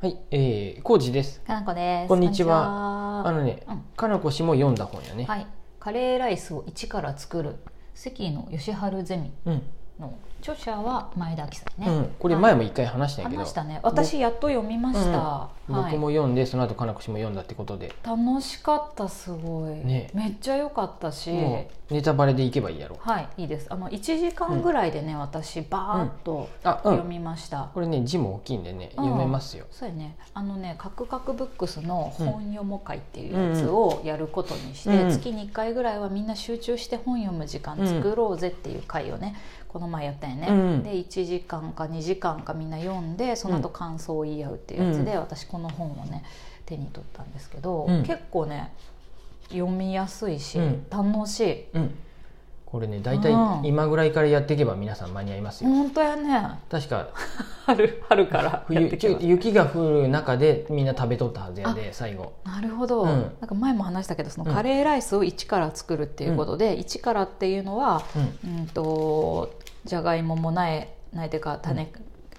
はい、えー、コウジです。かなこです。こんにちは。あのねうん、かなこ氏も読んだ本やね。はい、カレーライスを一から作る。関野義治ゼミ。うん、の著者は前田明さんね。うん、これ前も一回話したんやけど、話したね。私やっと読みました。はい僕も読んで、その後かなこ氏も読んだってことで、楽しかったすごい、ねめっちゃ良かったし。ネタバレでいけばいいやろ。はい、いいです。あの一時間ぐらいでね、私バーッと読ん、みました。これね字も大きいんでね、うん読めますよ。そうやねあのねカクカクブックスの本読も会っていうやつをやることにして、うんうん月に1回ぐらいはみんな集中して本読む時間作ろうぜっていう会をねこの前やったんやね、うん。うんで1時間か2時間かみんな読んでその後感想を言い合うっていうやつで、私この本をね手に取ったんですけど、うん。結構ね読みやすいし、うん。楽しい。うん。これね、大体うん。今ぐらいからやっていけば皆さん間に合いますよ。本当やね。確か 春春から冬雪が降る中でみんな食べとったはずやで最後。なるほど、うん。なんか前も話したけどそのカレーライスを一から作るっていうことで、一からっていうのは、うん、うん、とじゃがいもも苗苗てか種、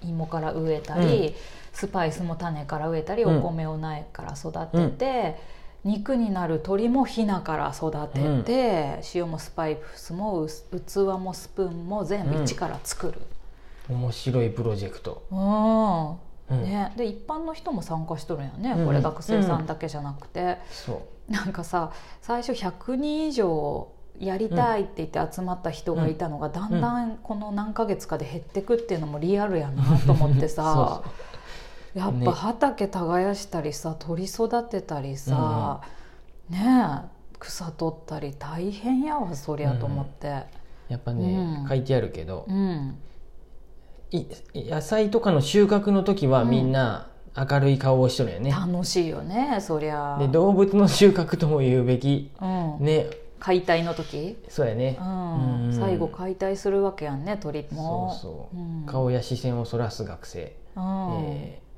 芋から植えたり、スパイスも種から植えたり、うん。お米を苗から育てて、肉になる鶏もひなから育てて、塩もスパイスもう器もスプーンも全部一から作る。面白いプロジェクト。うん。うん。ね、で一般の人も参加しとるんやね、うん。これ学生さんだけじゃなくて。そう。なんかさ最初100人以上やりたいって言って集まった人がいたのが、だんだんこの何ヶ月かで減ってくっていうのもリアルやなと思ってさやっね。ぱ畑耕したりさ鳥育てたりさ、ねえ草取ったり大変やわそりゃと思って、やっぱね、うん。書いてあるけど、野菜とかの収穫の時はうん。みんな明るい顔をしとるよね、楽しいよねそりゃ。で動物の収穫とも言うべきうん、ね。解体の時、そうやね。う、ん。うん。最後解体するわけやんね鳥そうもそう、うん。顔や視線をそらす学生、うん。えー、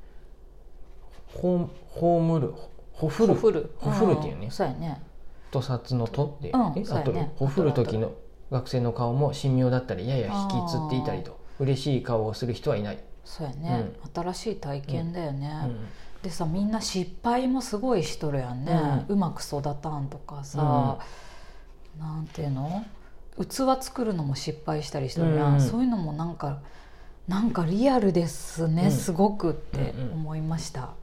ほほむるほふるほふる。ほふるっていうね。ん。そうやね。とさつのとって、うんえあとほふる時の学生の顔も神妙だったりやや引きつっていたりと。嬉しい顔をする人はいない、そうやね、新しい体験だよね、うん。でさみんな失敗もすごいしとるやんね、うまく育たんとかさ、なんていうの？器作るのも失敗したりしとるやん、うん。そういうのもなんかなんかリアルですね、うん。すごくって思いました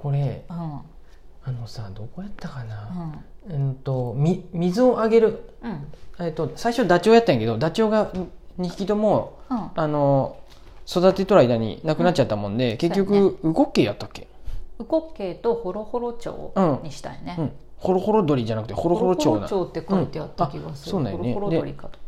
これうん。あのさどこやったかうな、ん。うんとみ水をあげる、うん。えっと、最初ダチョウやったんやけどダチョウが2匹ともうん。あの育てとる間に亡くなっちゃったもんで、結局ウコッケイやったっけ、ウコッケイとホロホロ蝶うん。にしたいね、うん、ホロホロ鳥じゃなくてホロホロホロ鳥な。ホロ蝶って書いてあった気がする、そうなんよね。ホロホロ鳥かと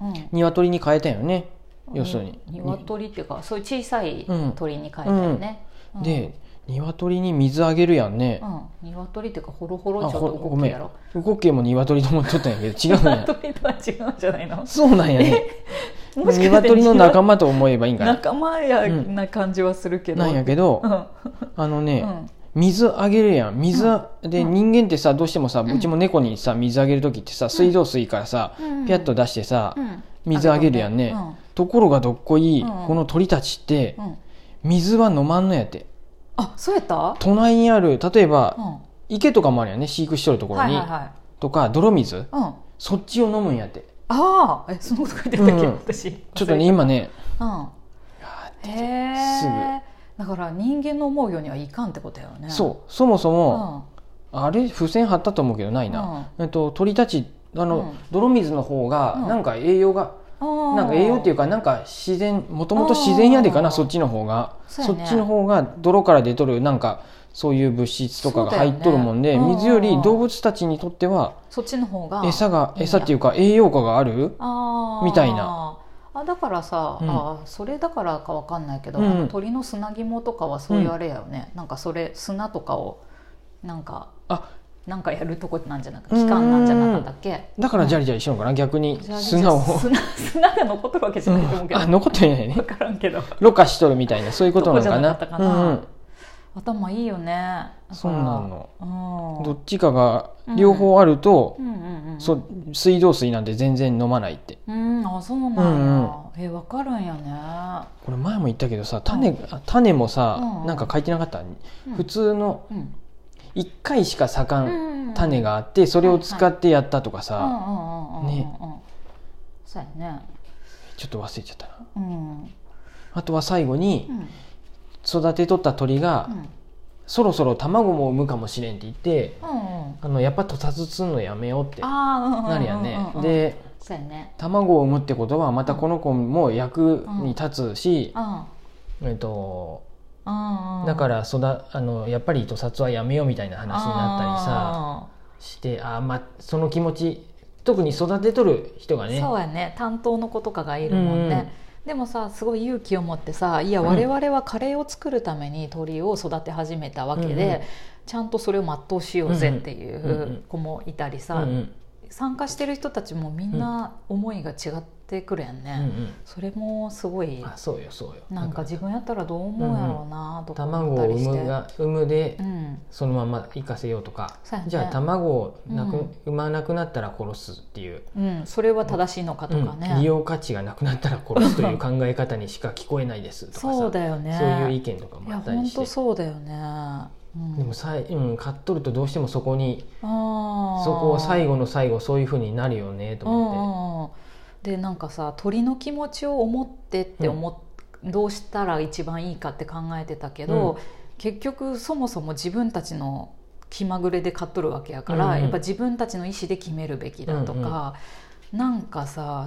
思ってた、うん。鶏に変えたよね。要するに、鶏っていうかそういう小さいうん。鳥に変えたよね、うん。で鶏に水あげるやんね、うん、鶏っていうかホロホロあ蝶とウコほごめんッケイやろウコッケイも鶏と思っとったんやけど 違うんや鶏とは違うんじゃないの？そうなんやね。もし鶏の仲間と思えばいいんかな？仲間やうん。な感じはするけど、なんやけど、うん。あのね、うん。水あげるやん。水あ、でうん。人間ってさどうしてもさ、うちも猫にさ水あげる時ってさ水道水からさ、うん。ピャッと出してさ、うん。水あげるやんね、うん。ところがどっこい、うん。この鳥たちってうん。水は飲まんのやってあそうやった、隣にある例えば、うん、池とかもあるやんね飼育しとるところに、はいはいはい。とか泥水？うん。あそっちを飲むんやって。あえそのこと書いてたっけ、うん。私。ちょっとね今ね。うん。へえすぐ。だから人間の思うようにはいかんってことやよね。そう。そもそも、ん。あれ？付箋貼ったと思うけどないな、えっと、鳥たちあの、うん。泥水の方がうん。なんか栄養が、うん、なんか栄養っていうかなんか自然もともと自然やでかなそっちの方が。そ,、っちの方が泥から出とるなんかそういう物質とかが入っとるもんで、水よりうん。動物たちにとってはそっちの方が。餌が餌っていうか栄養価がある？みたいな。あだからさ、うん。あそれだからかわかんないけど、うん。鳥の砂肝とかはそういうあれやよね、なんかそれ砂とかをなんか。あなんかやるとこなんじゃなく期間なんじゃなかったっけ？だからジャリジャリしようかな。逆にじゃあ砂を、砂砂が残ってるわけじゃないと思うけど、あ残ってないね。分からんけど。ろ過しとるみたいなそういうことなのかな。頭いいよね。そうなの。のどっちかが両方あると、うんうんうん、そ水道水なんて全然飲まないって。うん。あそうなんや、うんえわかるんやね、これ前も言ったけどさ種,、種もさ、うん。なんか書いてなかった、うん。普通のうん1回しか咲かんうん。種があってそれを使ってやったとかさ、ね。そうやね。ちょっと忘れちゃったな。うん。あとは最後にうん育てとった鳥が、うん。そろそろ卵も産むかもしれんって言ってあのやっぱ屠殺すんのやめようってなるやんね、で卵を産むってことはまたこの子も役に立つし、うん。えっと、だからそだあのやっぱり屠殺はやめようみたいな話になったりさしてあー、まあ、その気持ち特に育てとる人がね。そうやね。担当の子とかがいるもんね、でもさすごい勇気を持ってさいやうん。我々はカレーを作るために鳥を育て始めたわけで、うんうん。ちゃんとそれを全うしようぜっていうんうん。う子もいたりさ、うんうん参加してる人たちもみんな思いが違ってくるやんね、うんうん。それもすごいあそうよそうよ。なんか自分やったらどう思うやろうなとか卵を思ったりして、産むが産むでうん、そのまま生かせようとか、ね。じゃあ卵をなく、うん。産まなくなったら殺すっていう、うん、それは正しいのかとかね、うん。利用価値がなくなったら殺すという考え方にしか聞こえないですとかさ。そうだよね。そういう意見とかもあったりして。本当そうだよね、うん、でもさい、うん、買っとるとどうしてもそこにそこを最後の最後そういうふうになるよねと思って。うんうんうん。でなんかさ鳥の気持ちを思ってって思っ、どうしたら一番いいかって考えてたけど、うん。結局そもそも自分たちの気まぐれで買っとるわけやから、うんうん。やっぱ自分たちの意思で決めるべきだとか、なんかさ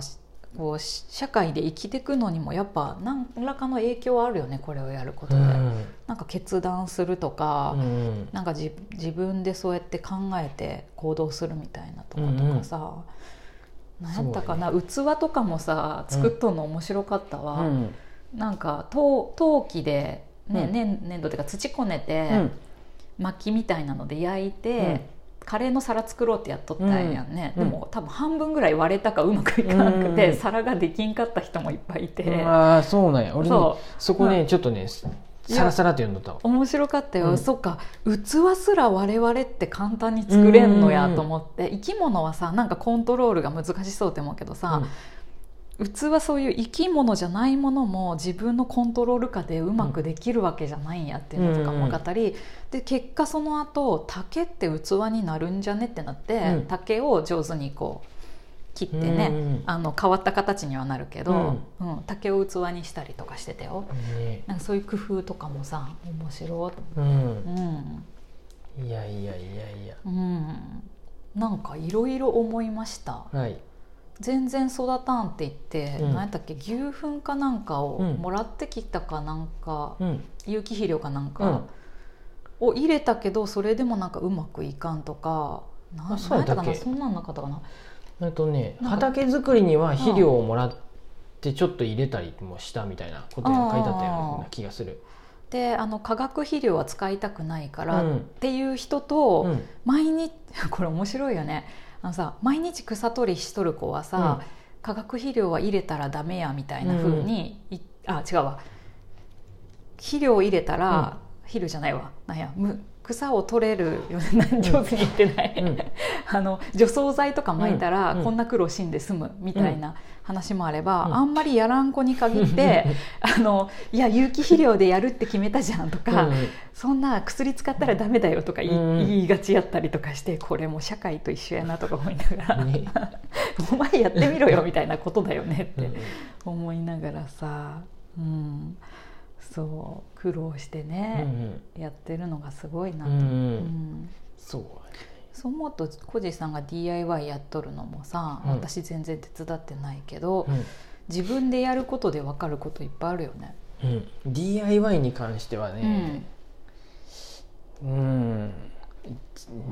こうし社会で生きていくのにもやっぱ何らかの影響はあるよねこれをやることで、うん。なんか決断するとか、うん。なんか自自分でそうやって考えて行動するみたいなとことかさ、何やったかな、器とかもさ作っとんの面白かったわ、うん。なんか陶陶器で、ねうん。粘粘土っていうか土こねて、うん。薪みたいなので焼いて、カレーの皿作ろうってやっとったんやんね、うん。でも多分半分ぐらい割れたかうまくいかなくて、うん。皿ができんかった人もいっぱいいて、ああそうなんや。俺ねそそこねちょっとねサラサラって読んどったわ。面白かったよ、うん。そっか。器すら我々って簡単に作れんのやと思って、生き物はさなんかコントロールが難しそうって思うけどさ、器はそういう生き物じゃないものも自分のコントロール下でうまくできるわけじゃないんやっていうのとかも分かったり、で結果その後竹って器になるんじゃねってなって、うん。竹を上手にこう切ってね、うん。あの変わった形にはなるけど、うん。うん竹を器にしたりとかしてたよ。ね。なんかそういう工夫とかもさ面白い。うん。うん。いやいやいやいや。うん、なんかいろいろ思いました。はい全然育たんって言って、うん。何やったっけ牛糞かなんかをうん。もらってきたかなんか、うん。有機肥料かなんうん。かを入れたけどそれでもなんかうまくいかんとかなあそうやったかなそんなんなかったかな。えっとね畑作りには肥料をもらってちょっと入れたりもしたみたいなことが書いてあったような気がする。であの化学肥料は使いたくないからうん。っていう人と、うん。毎日 これ面白いよねあのさ毎日草取りしとる子はさ、化学肥料は入れたらダメやみたいな風に、いあ違うわ。肥料を入れたら、肥料じゃないわ。なんやむ草を取れるよね上手に言ってない、うん。あの除草剤とか撒いたら、うん。こんな苦労しんで済むみたいな話もあれば、うん。あんまりやらん子に限って あのいや有機肥料でやるって決めたじゃんとか、うん。そんな薬使ったらダメだよとか言い,、がちやったりとかしてこれも社会と一緒やなとか思いながら、ね。お前やってみろよみたいなことだよねってうん。思いながらさ、うん、そう苦労してうね、ん。やってるのがすごいなと、うんうん。そうそう思うと小路さんが DIY やっとるのもさ、うん。私全然手伝ってないけど、うん。自分でやることで分かることいっぱいあるよね。うん、DIY に関してはねうん、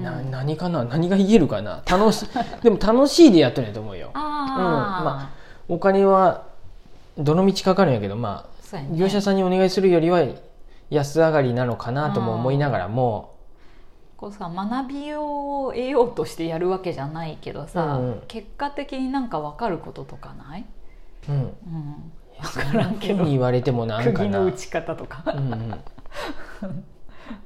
なうん。何かな？何が言えるかな？楽し でも楽しいでやってるんやと思うよ。あまお金はどの道かかるんやけどまそうや業者さんにお願いするよりは安上がりなのかなとも思いながらも。こうさ学びを得ようとしてやるわけじゃないけどさ、うんうん。結果的になんか分かることとかない、うん。うん、分からんけど。言われてもなんかな。釘の打ち方とか。うんうん。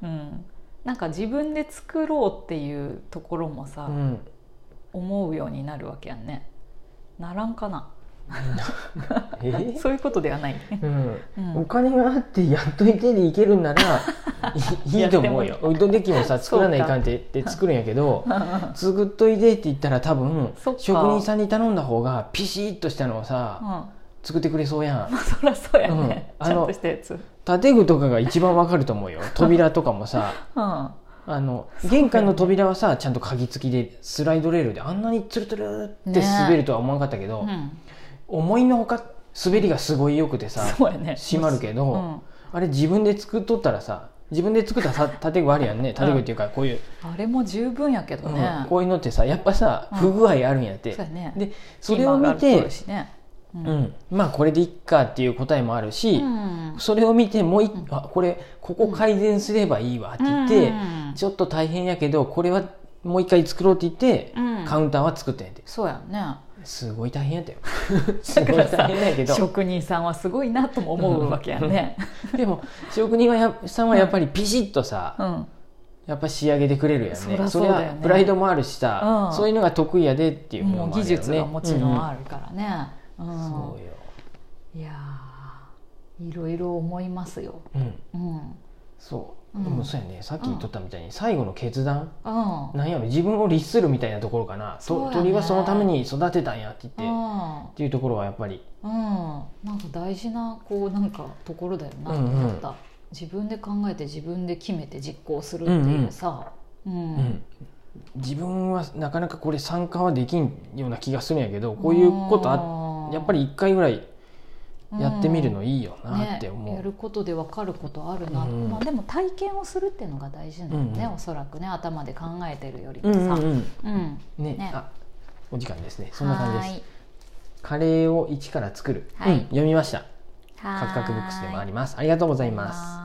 うん、なんか自分で作ろうっていうところもさ、うん。思うようになるわけやんね。ならんかな？え そういうことではない、うん。うん。お金があってやっといてでいけるんなら いいいと思うよ。やってもうどんデッキもさ作らないかんってって作るんやけど作っといてって言ったら多分職人さんに頼んだ方がピシッとしたのをうん。さま作ってくれそうやん。あそりゃそうやね、うん。ちゃんとしたやつ、うん、建具とかが一番わかると思うよ。扉とかもさ。あの玄関の扉はさちゃんと鍵付きでスライドレールであんなにツルツルって滑るとは思わなかったけど、うん思いのほか滑りがすごい良くてさね。閉まるけど、うん。あれ自分で作っとったらさ自分で作ったさ 建具あるやんね。建具っていうかこういう、あれも十分やけどね、うん。こういうのってさやっぱさうん。不具合あるんやって、ね。でそれを見てねううん。まあこれでいっかっていう答えもあるし、うん。それを見てもうい、うん。あこれここ改善すればいいわって言って、うん。ちょっと大変やけどこれはもう一回作ろうって言って、うん。カウンターは作ってんやて。そうやねすごい大変やったよ。すごい大変やけど。職人さんはすごいなとも思うわけやね、でも職人はやさんはやっぱりピシッとさ、うん、やっぱ仕上げてくれるやんそねそね。れはプライドもあるしさ、うん。そういうのが得意やでっていうもう技術がもちろんあるるからね、うん。よね、そうよ、いやーいろいろ思いますよ、うん、うん。うん、そう、うん。でもそうやね。さっき言っとったみたいに最後の決断、うん。なんやろ自分を律するみたいなところかな、ね。鳥はそのために育てたんやって言って、っうん。ていうところはやっぱり。うん、なんか大事なこうなんかところだよな。とうんうん。思った、自分で考えて自分で決めて実行するっていうさ、うん。うん。自分はなかなかこれ参加はできんような気がするんやけどこういうことああやっぱり一回ぐらいやってみるのいいよなって思う、ね、やることで分かることあるな、うん。まあ、でも体験をするっていうのが大事なんだよね、うんうん。おそらくね頭で考えてるよりうんもさ、うんうんうん。ねね。あお時間ですね。そんな感じです。カレーを一から作る、はい。うん。読みました。カクカクブックスでもあります。ありがとうございます